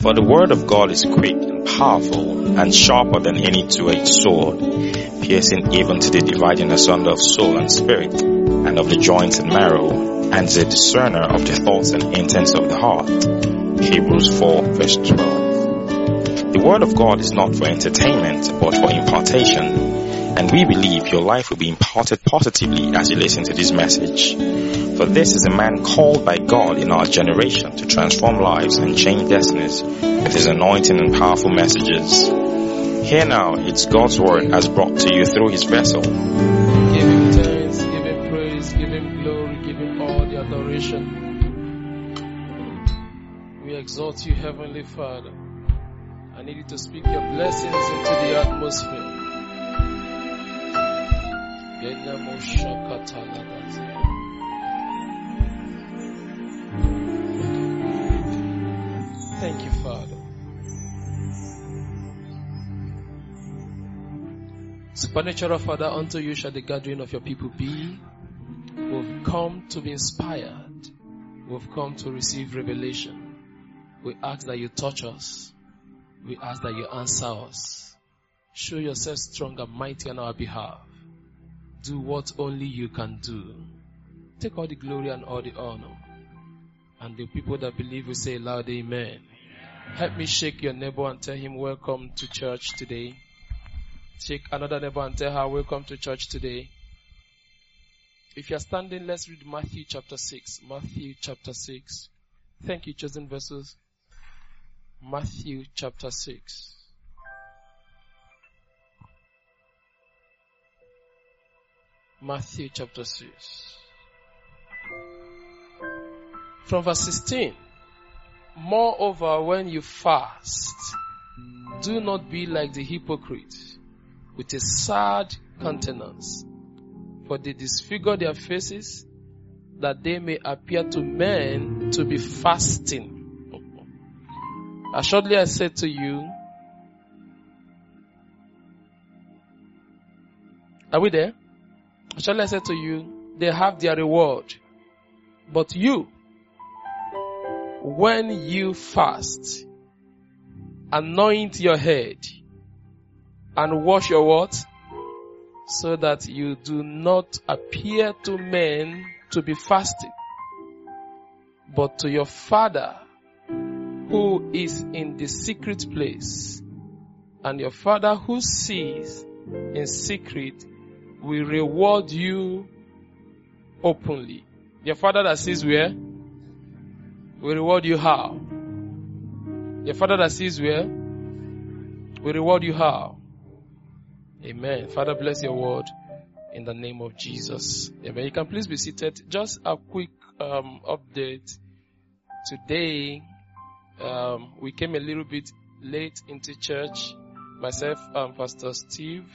For the word of God is quick and powerful and sharper than any two-edged sword, piercing even to the dividing asunder of soul and spirit and of the joints and marrow and a discerner of the thoughts and intents of the heart. Hebrews 4 verse 12. The word of God is not for entertainment but for impartation and we believe your life will be imparted positively as you listen to this message. For this is a man called by God in our generation to transform lives and change destinies with his anointing and powerful messages. Here now, it's God's word as brought to you through his vessel. Give him thanks, give him praise, give him glory, give him all the adoration. We exalt you, Heavenly Father. I need you to speak your blessings into the atmosphere. Thank you, Father. Supernatural Father, unto you shall the gathering of your people be. We've come to be inspired. We've come to receive revelation. We ask that you touch us. We ask that you answer us. Show yourself strong and mighty on our behalf do what only you can do. Take all the glory and all the honor. And the people that believe will say loud amen. Help me shake your neighbor and tell him welcome to church today. Shake another neighbor and tell her welcome to church today. If you're standing, let's read Matthew chapter 6. Matthew chapter 6. Thank you, chosen vessels. Matthew chapter 6. Matthew chapter 6. From verse 16. Moreover, when you fast, do not be like the hypocrite with a sad countenance, for they disfigure their faces that they may appear to men to be fasting. Assuredly I said to you, are we there? Shall I say to you, they have their reward. But you, when you fast, anoint your head and wash your what? So that you do not appear to men to be fasting, but to your father who is in the secret place. And your father who sees in secret will reward you openly. Your father that sees where? Will reward you how? Your father that sees where? Will reward you how? Amen. Father, bless your word in the name of Jesus. Amen. You can please be seated. Just a quick um, update. Today, um, we came a little bit late into church. Myself and Pastor Steve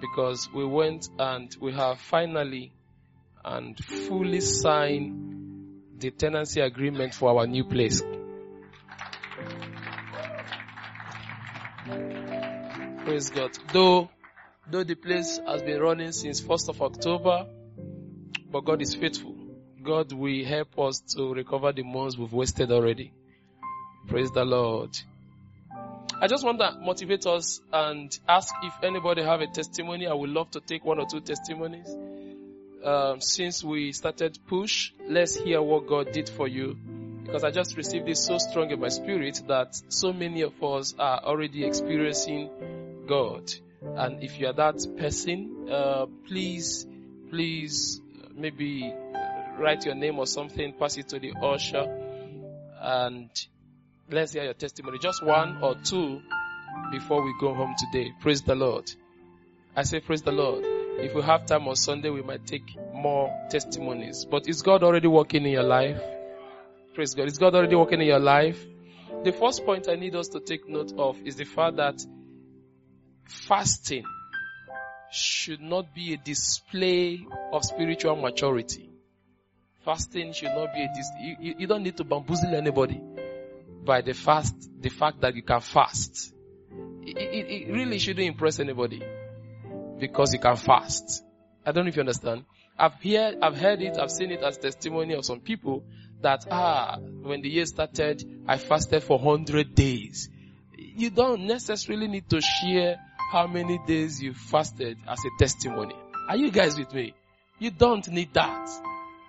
because we went and we have finally and fully signed the tenancy agreement for our new place. Praise God. Though, though the place has been running since 1st of October, but God is faithful. God will help us to recover the months we've wasted already. Praise the Lord. I just want to motivate us and ask if anybody have a testimony. I would love to take one or two testimonies. Um, since we started push, let's hear what God did for you. Because I just received this so strong in my spirit that so many of us are already experiencing God. And if you are that person, uh, please, please, maybe write your name or something, pass it to the usher, and Let's hear your testimony. Just one or two before we go home today. Praise the Lord. I say praise the Lord. If we have time on Sunday, we might take more testimonies. But is God already working in your life? Praise God. Is God already working in your life? The first point I need us to take note of is the fact that fasting should not be a display of spiritual maturity. Fasting should not be a dis- you, you don't need to bamboozle anybody by the fast, the fact that you can fast. It, it, it really shouldn't impress anybody because you can fast. I don't know if you understand. I've heard, I've heard it, I've seen it as testimony of some people that, ah, when the year started, I fasted for 100 days. You don't necessarily need to share how many days you fasted as a testimony. Are you guys with me? You don't need that.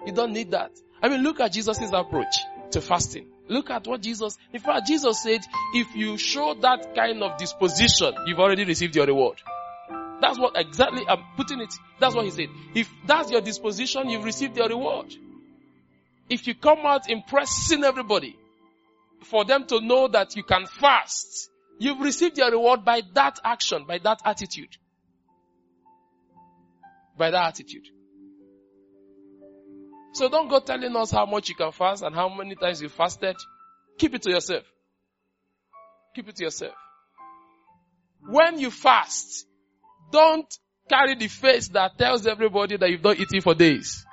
You don't need that. I mean, look at Jesus' approach to fasting. Look at what Jesus, in fact, Jesus said, if you show that kind of disposition, you've already received your reward. That's what exactly I'm putting it. That's what he said. If that's your disposition, you've received your reward. If you come out impressing everybody for them to know that you can fast, you've received your reward by that action, by that attitude. By that attitude. So don't go telling us how much you can fast and how many times you fasted. Keep it to yourself. Keep it to yourself. When you fast, don't carry the face that tells everybody that you've not eaten for days.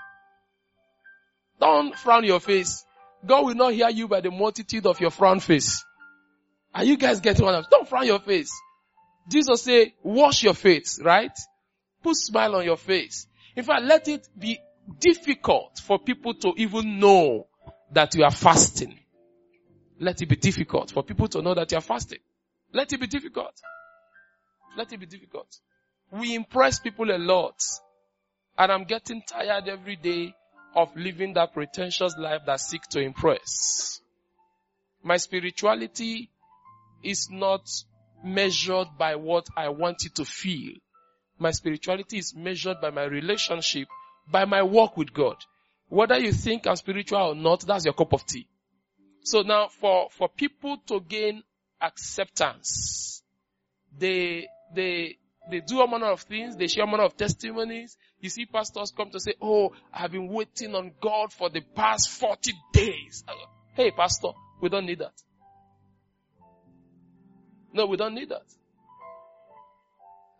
Don't frown your face. God will not hear you by the multitude of your frown face. Are you guys getting what I'm saying? Don't frown your face. Jesus say, wash your face, right? Put smile on your face. In fact, let it be difficult for people to even know that you are fasting. Let it be difficult for people to know that you are fasting. Let it be difficult. Let it be difficult. We impress people a lot. And I'm getting tired every day of living that pretentious life that seeks to impress. My spirituality is not measured by what I want it to feel. My spirituality is measured by my relationship, by my walk with God. Whether you think I'm spiritual or not, that's your cup of tea. So now for, for people to gain acceptance, they, they, they do a manner of things, they share a manner of testimonies. You see pastors come to say, oh, I've been waiting on God for the past 40 days. Hey pastor, we don't need that. No, we don't need that.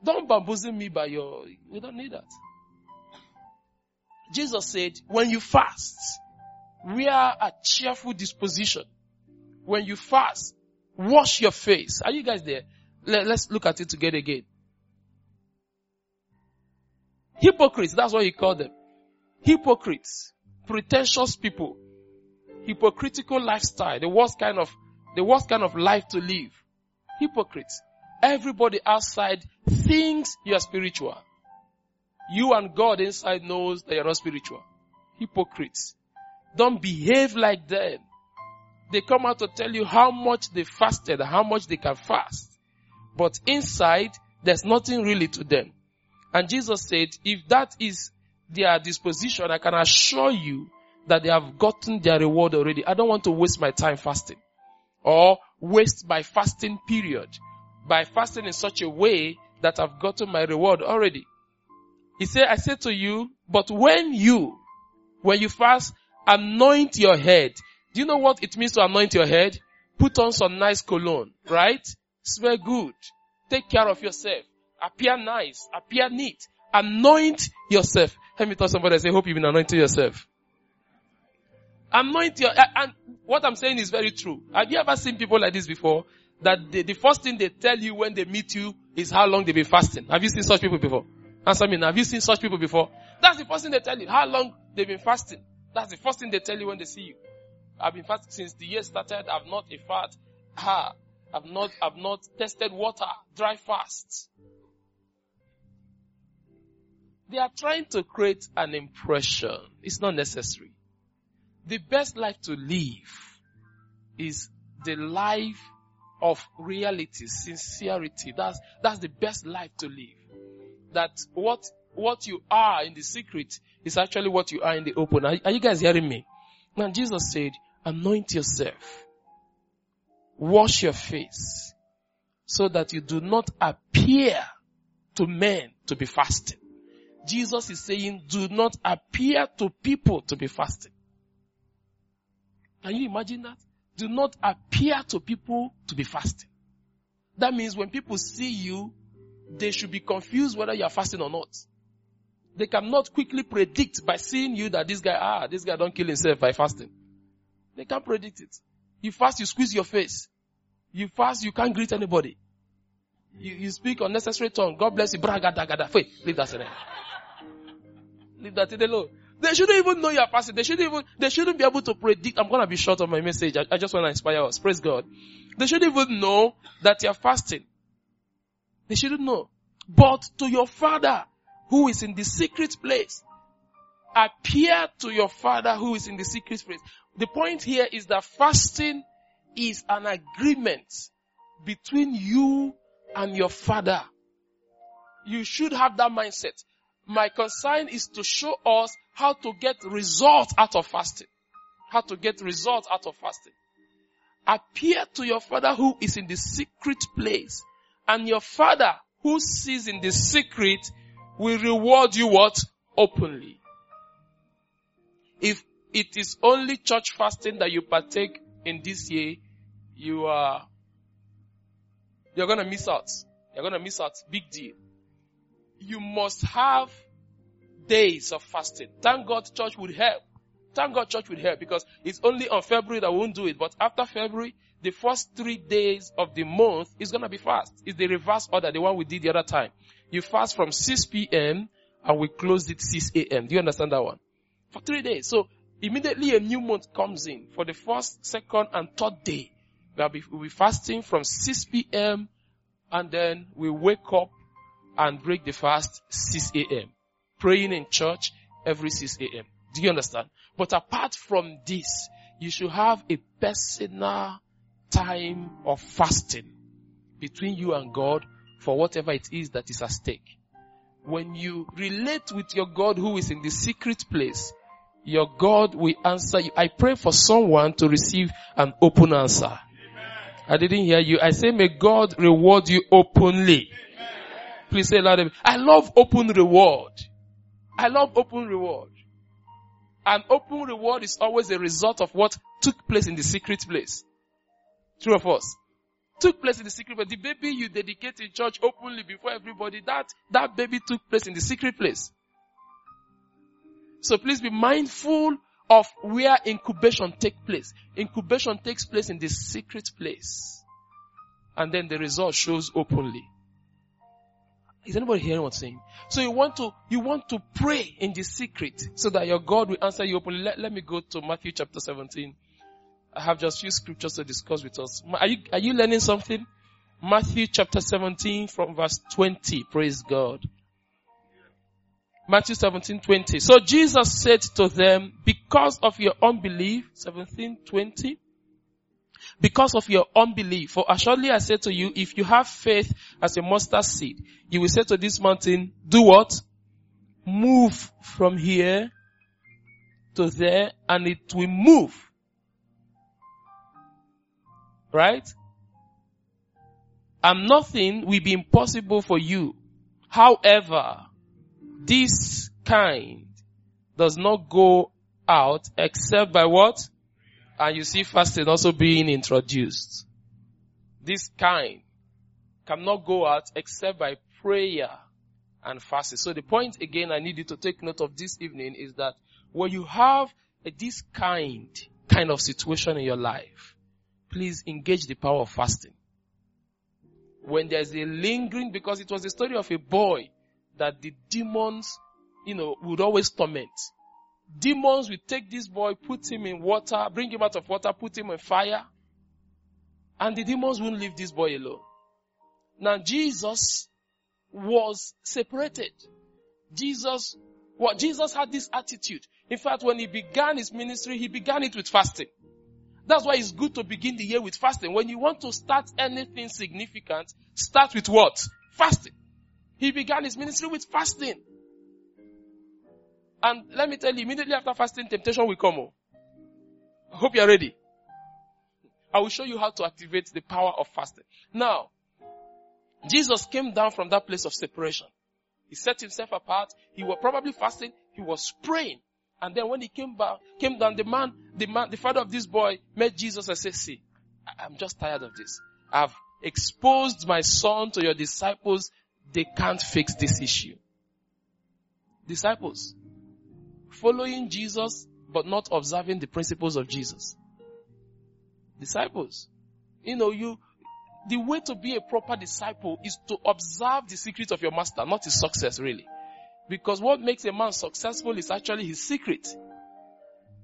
Don't bamboozle me by your, we don't need that. Jesus said, when you fast, wear a cheerful disposition. When you fast, wash your face. Are you guys there? Let, us look at it together again. Hypocrites, that's what he called them. Hypocrites, pretentious people, hypocritical lifestyle, the worst kind of, the worst kind of life to live. Hypocrites. Everybody outside thinks you are spiritual. You and God inside knows that you're not spiritual. Hypocrites. Don't behave like them. They come out to tell you how much they fasted, how much they can fast. But inside, there's nothing really to them. And Jesus said, if that is their disposition, I can assure you that they have gotten their reward already. I don't want to waste my time fasting or waste my fasting period by fasting in such a way that I've gotten my reward already. He said, I said to you, but when you, when you fast, anoint your head. Do you know what it means to anoint your head? Put on some nice cologne, right? Smell good. Take care of yourself appear nice, appear neat, anoint yourself. Let me tell somebody, I say, hope you've been anointing yourself. Anoint your, and what I'm saying is very true. Have you ever seen people like this before? That the, the first thing they tell you when they meet you is how long they've been fasting. Have you seen such people before? Answer me. Have you seen such people before? That's the first thing they tell you. How long they've been fasting. That's the first thing they tell you when they see you. I've been fasting since the year started. I've not a fat. Ha. I've not, I've not tested water. Dry fast. They are trying to create an impression. It's not necessary. The best life to live is the life of reality, sincerity. That's, that's the best life to live. That what, what you are in the secret is actually what you are in the open. Are, are you guys hearing me? Now Jesus said, anoint yourself. Wash your face so that you do not appear to men to be fasting. Jesus is saying, do not appear to people to be fasting. Can you imagine that? Do not appear to people to be fasting. That means when people see you, they should be confused whether you are fasting or not. They cannot quickly predict by seeing you that this guy, ah, this guy don't kill himself by fasting. They can't predict it. You fast, you squeeze your face. You fast, you can't greet anybody. You, you speak unnecessary tongue. God bless you. Braga, da, da, da. Wait, leave that alone. Leave that alone. They shouldn't even know you're fasting. They shouldn't even, they shouldn't be able to predict. I'm gonna be short on my message. I, I just want to inspire us. Praise God. They shouldn't even know that you're fasting. They shouldn't know. But to your father who is in the secret place, appear to your father who is in the secret place. The point here is that fasting is an agreement between you and your father. You should have that mindset. My concern is to show us how to get results out of fasting. How to get results out of fasting. Appear to your father who is in the secret place and your father who sees in the secret will reward you what? Openly. If it is only church fasting that you partake in this year, you are, you're gonna miss out. You're gonna miss out. Big deal. You must have days of fasting. Thank God church would help. Thank God church would help because it's only on February that we won't do it. But after February, the first three days of the month is gonna be fast. It's the reverse order, the one we did the other time. You fast from 6 p.m. and we close it 6 a.m. Do you understand that one? For three days. So immediately a new month comes in. For the first, second, and third day, we'll be, we'll be fasting from 6 p.m. and then we wake up and break the fast 6 a.m. Praying in church every 6 a.m. Do you understand? But apart from this, you should have a personal time of fasting between you and God for whatever it is that is at stake. When you relate with your God who is in the secret place, your God will answer you. I pray for someone to receive an open answer. Amen. I didn't hear you. I say may God reward you openly. Amen. Please say loud. I love open reward. I love open reward. An open reward is always a result of what took place in the secret place. True of us. Took place in the secret place. The baby you dedicate in church openly before everybody, that, that baby took place in the secret place. So please be mindful of where incubation takes place. Incubation takes place in the secret place. And then the result shows openly. Is anybody hearing what I'm saying? So you want to, you want to pray in the secret so that your God will answer you openly. Let, let me go to Matthew chapter 17. I have just few scriptures to discuss with us. Are you, are you learning something? Matthew chapter 17 from verse 20. Praise God. Matthew 17, 20. So Jesus said to them, because of your unbelief, 17, 20, because of your unbelief, for assuredly I say to you, if you have faith as a mustard seed, you will say to this mountain, do what? Move from here to there and it will move. Right? And nothing will be impossible for you. However, this kind does not go out except by what? And you see fasting also being introduced. This kind cannot go out except by prayer and fasting. So the point again I need you to take note of this evening is that when you have this kind, kind of situation in your life, please engage the power of fasting. When there's a lingering, because it was a story of a boy that the demons, you know, would always torment. Demons would take this boy, put him in water, bring him out of water, put him in fire. And the demons wouldn't leave this boy alone. Now Jesus was separated. Jesus, what Jesus had this attitude. In fact, when he began his ministry, he began it with fasting. That's why it's good to begin the year with fasting. When you want to start anything significant, start with what? Fasting. He began his ministry with fasting. And let me tell you, immediately after fasting, temptation will come. Oh. I hope you're ready. I will show you how to activate the power of fasting. Now, Jesus came down from that place of separation. He set himself apart. He was probably fasting. He was praying. And then when he came back, came down, the man, the man, the father of this boy met Jesus and said, see, I'm just tired of this. I've exposed my son to your disciples they can't fix this issue. Disciples, following Jesus but not observing the principles of Jesus. Disciples, you know, you, the way to be a proper disciple is to observe the secret of your master, not his success really. Because what makes a man successful is actually his secret.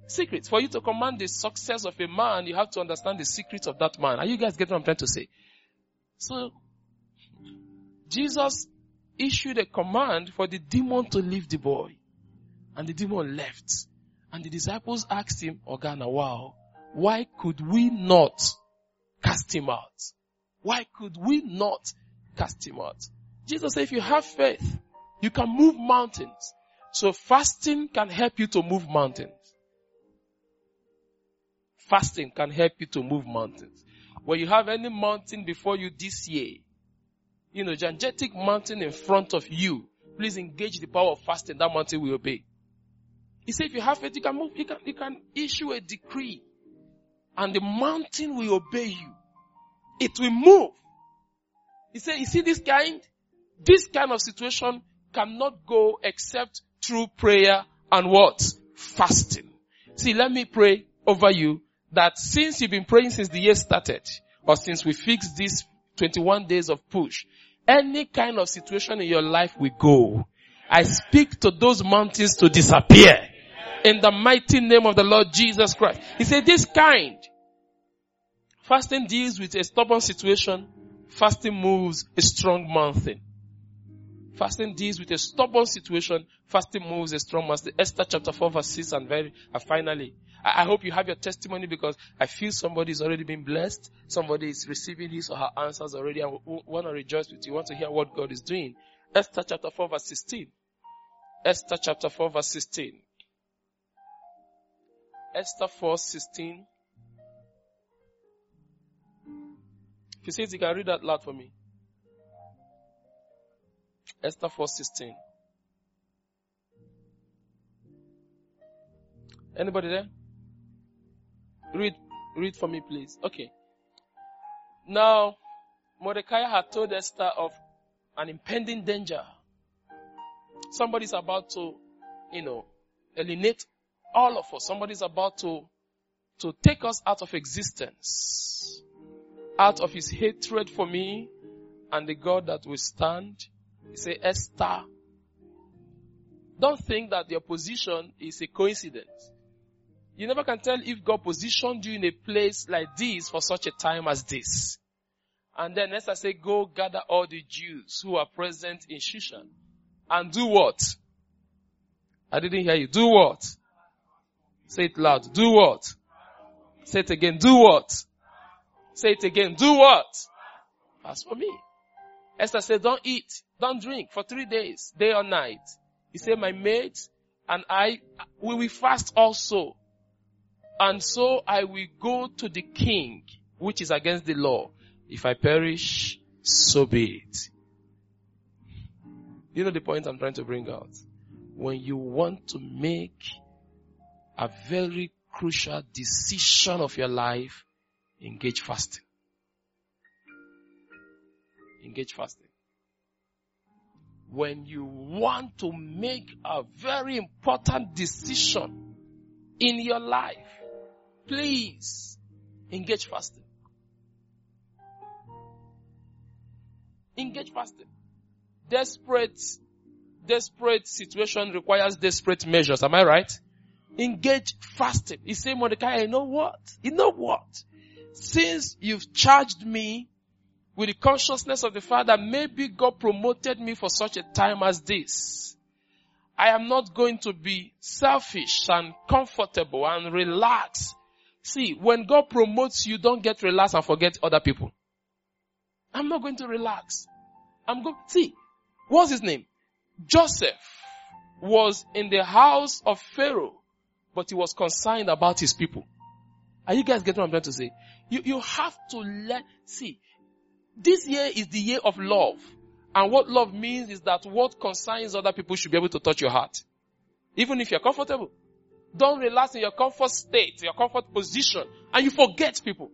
Secret. For you to command the success of a man, you have to understand the secret of that man. Are you guys getting what I'm trying to say? So, Jesus issued a command for the demon to leave the boy. And the demon left. And the disciples asked him, Ogana, wow, why could we not cast him out? Why could we not cast him out? Jesus said, if you have faith, you can move mountains. So fasting can help you to move mountains. Fasting can help you to move mountains. When you have any mountain before you this year, you know, gigantic mountain in front of you, please engage the power of fasting. That mountain will obey. He said, if you have faith, you can move, you can, you can issue a decree and the mountain will obey you. It will move. He said, you see this kind? This kind of situation cannot go except through prayer and what? Fasting. See, let me pray over you that since you've been praying since the year started, or since we fixed these 21 days of push, any kind of situation in your life will go. I speak to those mountains to disappear. In the mighty name of the Lord Jesus Christ. He said this kind. Fasting deals with a stubborn situation. Fasting moves a strong mountain. Fasting deals with a stubborn situation. Fasting moves a strong mountain. Esther chapter 4 verse 6 and very, and finally, I, I hope you have your testimony because I feel somebody is already being blessed. Somebody is receiving his or her answers already and want to rejoice with you. Want to hear what God is doing. Esther chapter 4 verse 16. Esther chapter 4 verse 16. Esther 4 16. If you see it, you can read that loud for me. Esther 4:16. Anybody there? Read, read for me, please. Okay. Now, Mordecai had told Esther of an impending danger. Somebody's about to, you know, alienate all of us. Somebody's about to, to take us out of existence, out of his hatred for me and the God that we stand he say, Esther, don't think that your position is a coincidence. You never can tell if God positioned you in a place like this for such a time as this. And then Esther said, go gather all the Jews who are present in Shushan and do what? I didn't hear you. Do what? Say it loud. Do what? Say it again. Do what? Say it again. Do what? As for me. Esther said, don't eat, don't drink for three days, day or night. He said, my mates and I, we will fast also. And so I will go to the king, which is against the law. If I perish, so be it. You know the point I'm trying to bring out? When you want to make a very crucial decision of your life, engage fasting engage fasting. When you want to make a very important decision in your life, please engage fasting. Engage fasting. Desperate, desperate situation requires desperate measures. Am I right? Engage fasting. He said, Mordecai, you know what? You know what? Since you've charged me with the consciousness of the fact that maybe God promoted me for such a time as this. I am not going to be selfish and comfortable and relaxed. See, when God promotes you, don't get relaxed and forget other people. I'm not going to relax. I'm going, see, what's his name? Joseph was in the house of Pharaoh, but he was concerned about his people. Are you guys getting what I'm trying to say? You, you have to let, see, this year is the year of love. And what love means is that what concerns other people should be able to touch your heart. Even if you're comfortable. Don't relax in your comfort state, your comfort position, and you forget people.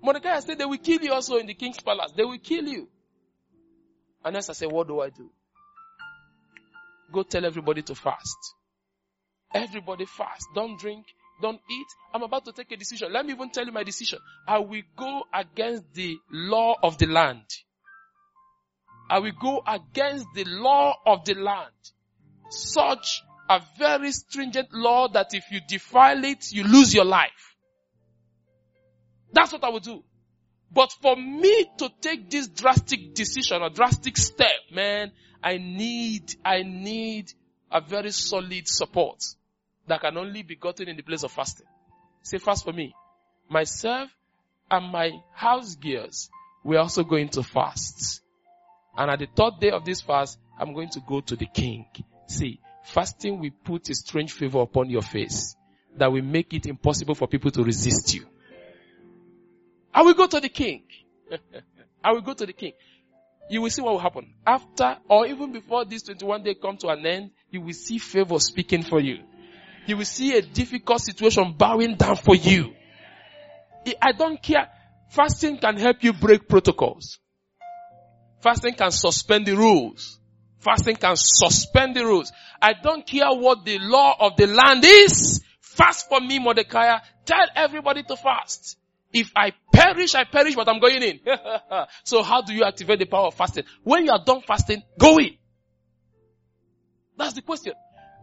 Mordecai said they will kill you also in the king's palace. They will kill you. And as I said, what do I do? Go tell everybody to fast. Everybody fast. Don't drink, don't eat. I'm about to take a decision. Let me even tell you my decision. I will go against the law of the land. I will go against the law of the land. Such a very stringent law that if you defile it, you lose your life. That's what I will do. But for me to take this drastic decision or drastic step, man, I need, I need a very solid support that can only be gotten in the place of fasting. Say fast for me. Myself and my house gears, we're also going to fast. And at the third day of this fast, I'm going to go to the king. See, fasting will put a strange favor upon your face that will make it impossible for people to resist you. I will go to the king. I will go to the king. You will see what will happen. After or even before this 21 day come to an end, you will see favor speaking for you. You will see a difficult situation bowing down for you. I don't care. Fasting can help you break protocols. Fasting can suspend the rules. Fasting can suspend the rules. I don't care what the law of the land is. Fast for me, Mordecai. Tell everybody to fast. If I perish, I perish, but I'm going in. so how do you activate the power of fasting? When you are done fasting, go in. That's the question.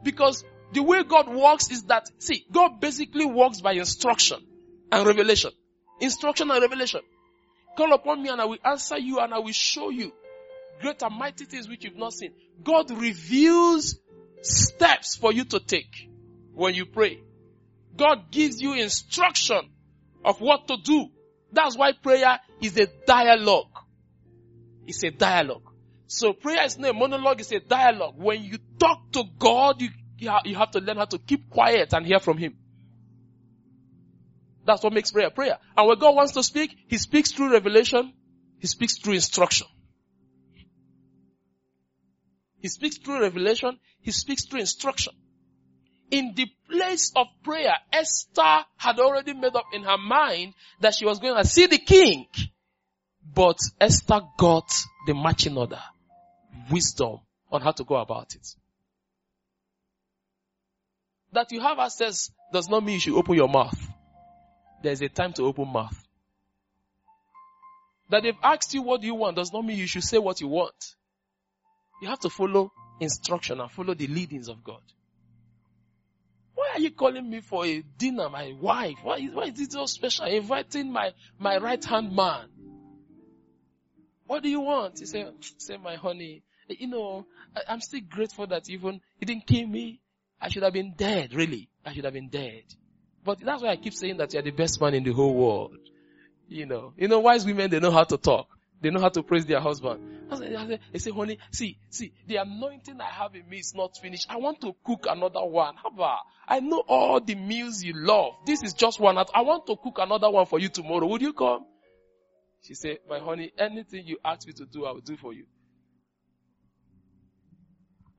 Because the way God works is that, see, God basically works by instruction and revelation. Instruction and revelation. Call upon me and I will answer you and I will show you great and mighty things which you've not seen. God reveals steps for you to take when you pray. God gives you instruction of what to do. That's why prayer is a dialogue. It's a dialogue. So prayer is not a monologue, it's a dialogue. When you talk to God, you, you have to learn how to keep quiet and hear from Him. That's what makes prayer prayer. And when God wants to speak, He speaks through revelation, He speaks through instruction. He speaks through revelation, He speaks through instruction in the place of prayer, Esther had already made up in her mind that she was going to see the king. But Esther got the matching order, wisdom on how to go about it. That you have access does not mean you should open your mouth. There's a time to open mouth. That they've asked you what you want does not mean you should say what you want. You have to follow instruction and follow the leadings of God. Why are you calling me for a dinner, my wife? Why is, why is it so special? Inviting my, my right hand man. What do you want? He said, say my honey, you know, I, am still grateful that even he didn't kill me. I should have been dead, really. I should have been dead. But that's why I keep saying that you're the best man in the whole world. You know, you know, wise women, they know how to talk. They know how to praise their husband. They say, honey, see, see, the anointing I have in me is not finished. I want to cook another one. How about, I know all the meals you love. This is just one. I want to cook another one for you tomorrow. Would you come? She said, my honey, anything you ask me to do, I will do for you.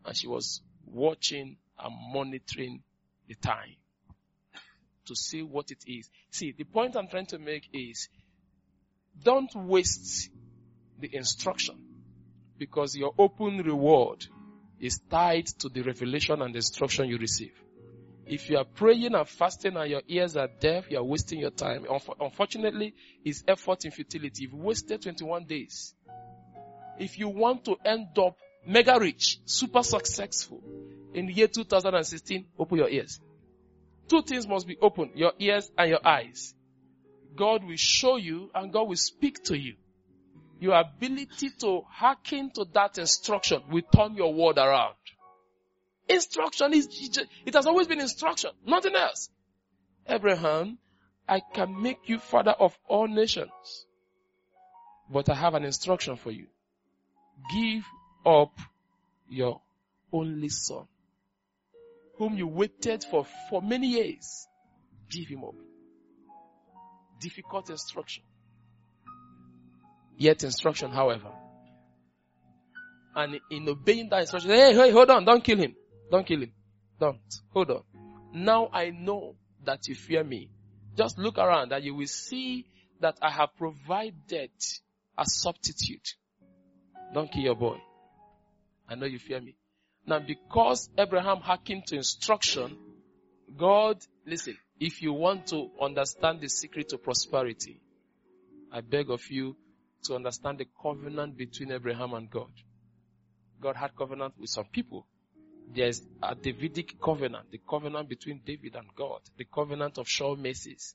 And she was watching and monitoring the time to see what it is. See, the point I'm trying to make is don't waste the instruction because your open reward is tied to the revelation and the instruction you receive. If you are praying and fasting and your ears are deaf, you are wasting your time. Unfortunately, it's effort in futility. You've wasted 21 days. If you want to end up mega rich, super successful in the year 2016, open your ears. Two things must be open, your ears and your eyes. God will show you and God will speak to you your ability to hearken to that instruction will turn your world around. Instruction is, it has always been instruction, nothing else. Abraham, I can make you father of all nations. But I have an instruction for you. Give up your only son, whom you waited for for many years. Give him up. Difficult instruction. Yet instruction, however. And in obeying that instruction, hey, hey, hold on, don't kill him. Don't kill him. Don't. Hold on. Now I know that you fear me. Just look around and you will see that I have provided a substitute. Don't kill your boy. I know you fear me. Now because Abraham hearkened to instruction, God, listen, if you want to understand the secret to prosperity, I beg of you, to understand the covenant between Abraham and God. God had covenant with some people. There's a Davidic covenant, the covenant between David and God, the covenant of sure mercies.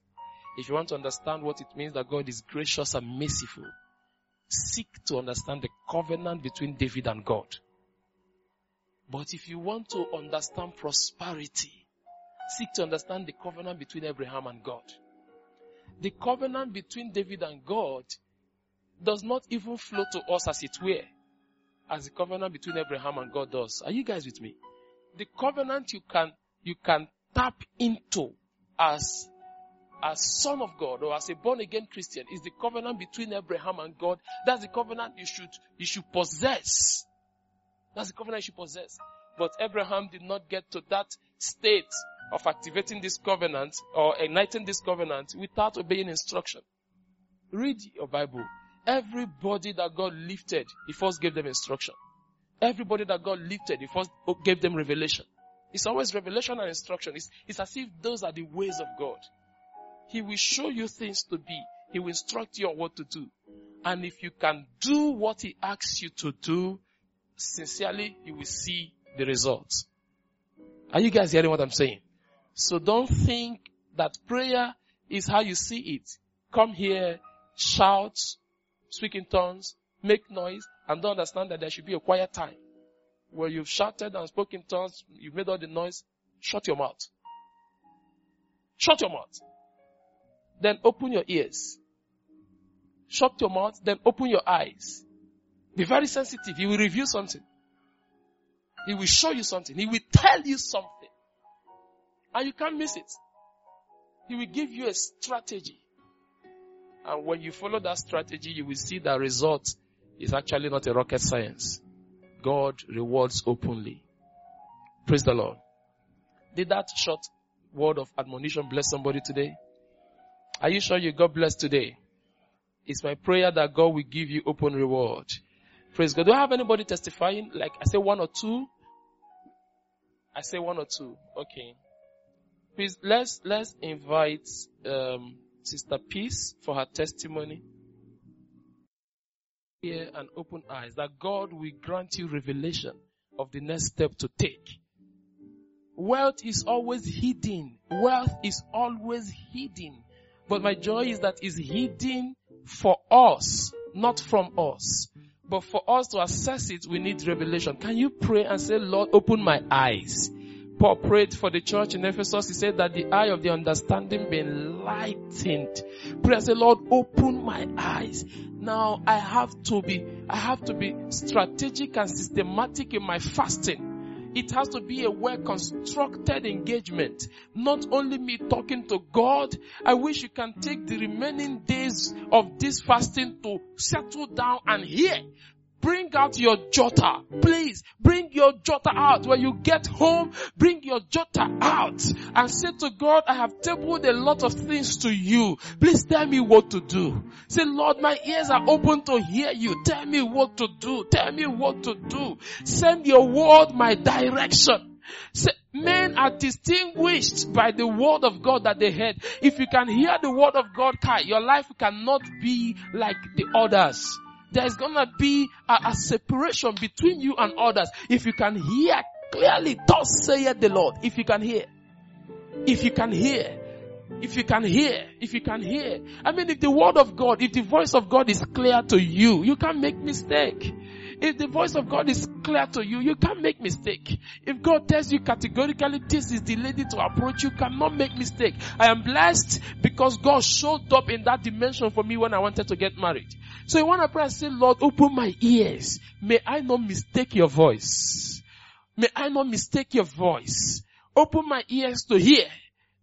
If you want to understand what it means that God is gracious and merciful, seek to understand the covenant between David and God. But if you want to understand prosperity, seek to understand the covenant between Abraham and God. The covenant between David and God does not even flow to us as it were, as the covenant between Abraham and God does. Are you guys with me? The covenant you can, you can tap into as as son of God or as a born again Christian is the covenant between Abraham and God. That's the covenant you should, you should possess. That's the covenant you possess. But Abraham did not get to that state of activating this covenant or igniting this covenant without obeying instruction. Read your Bible. Everybody that God lifted, He first gave them instruction. Everybody that God lifted, He first gave them revelation. It's always revelation and instruction. It's, it's as if those are the ways of God. He will show you things to be. He will instruct you on what to do. And if you can do what He asks you to do, sincerely, you will see the results. Are you guys hearing what I'm saying? So don't think that prayer is how you see it. Come here, shout, speak in tongues, make noise, and don't understand that there should be a quiet time. Where you've shouted and spoken tongues, you've made all the noise, shut your mouth. Shut your mouth. Then open your ears. Shut your mouth, then open your eyes. Be very sensitive. He will reveal something. He will show you something. He will tell you something. And you can't miss it. He will give you a strategy. And when you follow that strategy, you will see that result is actually not a rocket science. God rewards openly. Praise the Lord. Did that short word of admonition bless somebody today? Are you sure you got blessed today? It's my prayer that God will give you open reward. Praise God. Do I have anybody testifying? Like I say one or two? I say one or two. Okay. Please let's let's invite um, Sister Peace for her testimony. Ear and open eyes that God will grant you revelation of the next step to take. Wealth is always hidden. Wealth is always hidden. But my joy is that it's hidden for us, not from us. But for us to assess it, we need revelation. Can you pray and say, Lord, open my eyes? Paul prayed for the church in Ephesus. He said that the eye of the understanding be enlightened. Pray and say, Lord, open my eyes. Now I have to be, I have to be strategic and systematic in my fasting. It has to be a well constructed engagement. Not only me talking to God. I wish you can take the remaining days of this fasting to settle down and hear. Bring out your jotter. Please bring your jotter out. When you get home, bring your jotter out and say to God, I have tabled a lot of things to you. Please tell me what to do. Say, Lord, my ears are open to hear you. Tell me what to do. Tell me what to do. Send your word my direction. Say, men are distinguished by the word of God that they heard. If you can hear the word of God, your life cannot be like the others there's gonna be a, a, separation between you and others. If you can hear clearly, thus saith the Lord. If you can hear. If you can hear. If you can hear. If you can hear. I mean, if the word of God, if the voice of God is clear to you, you can't make mistake. If the voice of God is clear to you, you can't make mistake. If God tells you categorically this is the lady to approach, you cannot make mistake. I am blessed because God showed up in that dimension for me when I wanted to get married. So you want to pray and say, Lord, open my ears. May I not mistake your voice. May I not mistake your voice. Open my ears to hear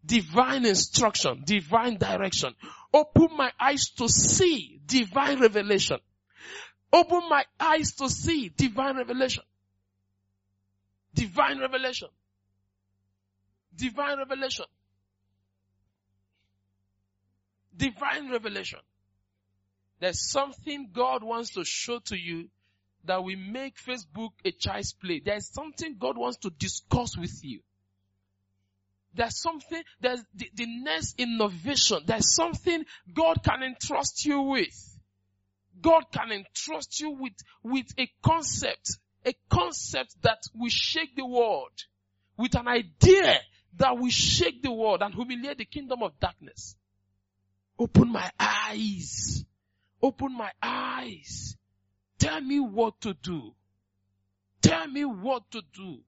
divine instruction, divine direction. Open my eyes to see divine revelation. Open my eyes to see divine revelation. Divine revelation. Divine revelation. Divine revelation. There's something God wants to show to you that will make Facebook a child's play. There's something God wants to discuss with you. There's something, there's the, the next innovation. There's something God can entrust you with. God can entrust you with, with a concept, a concept that will shake the world, with an idea that will shake the world and humiliate the kingdom of darkness. Open my eyes. Open my eyes. Tell me what to do. Tell me what to do.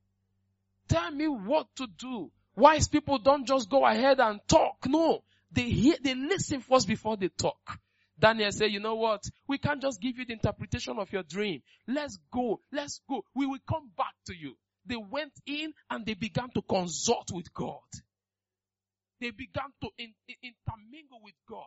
Tell me what to do. Wise people don't just go ahead and talk. No. They hear, they listen first before they talk. Daniel said, you know what? We can't just give you the interpretation of your dream. Let's go. Let's go. We will come back to you. They went in and they began to consult with God. They began to in, in, intermingle with God.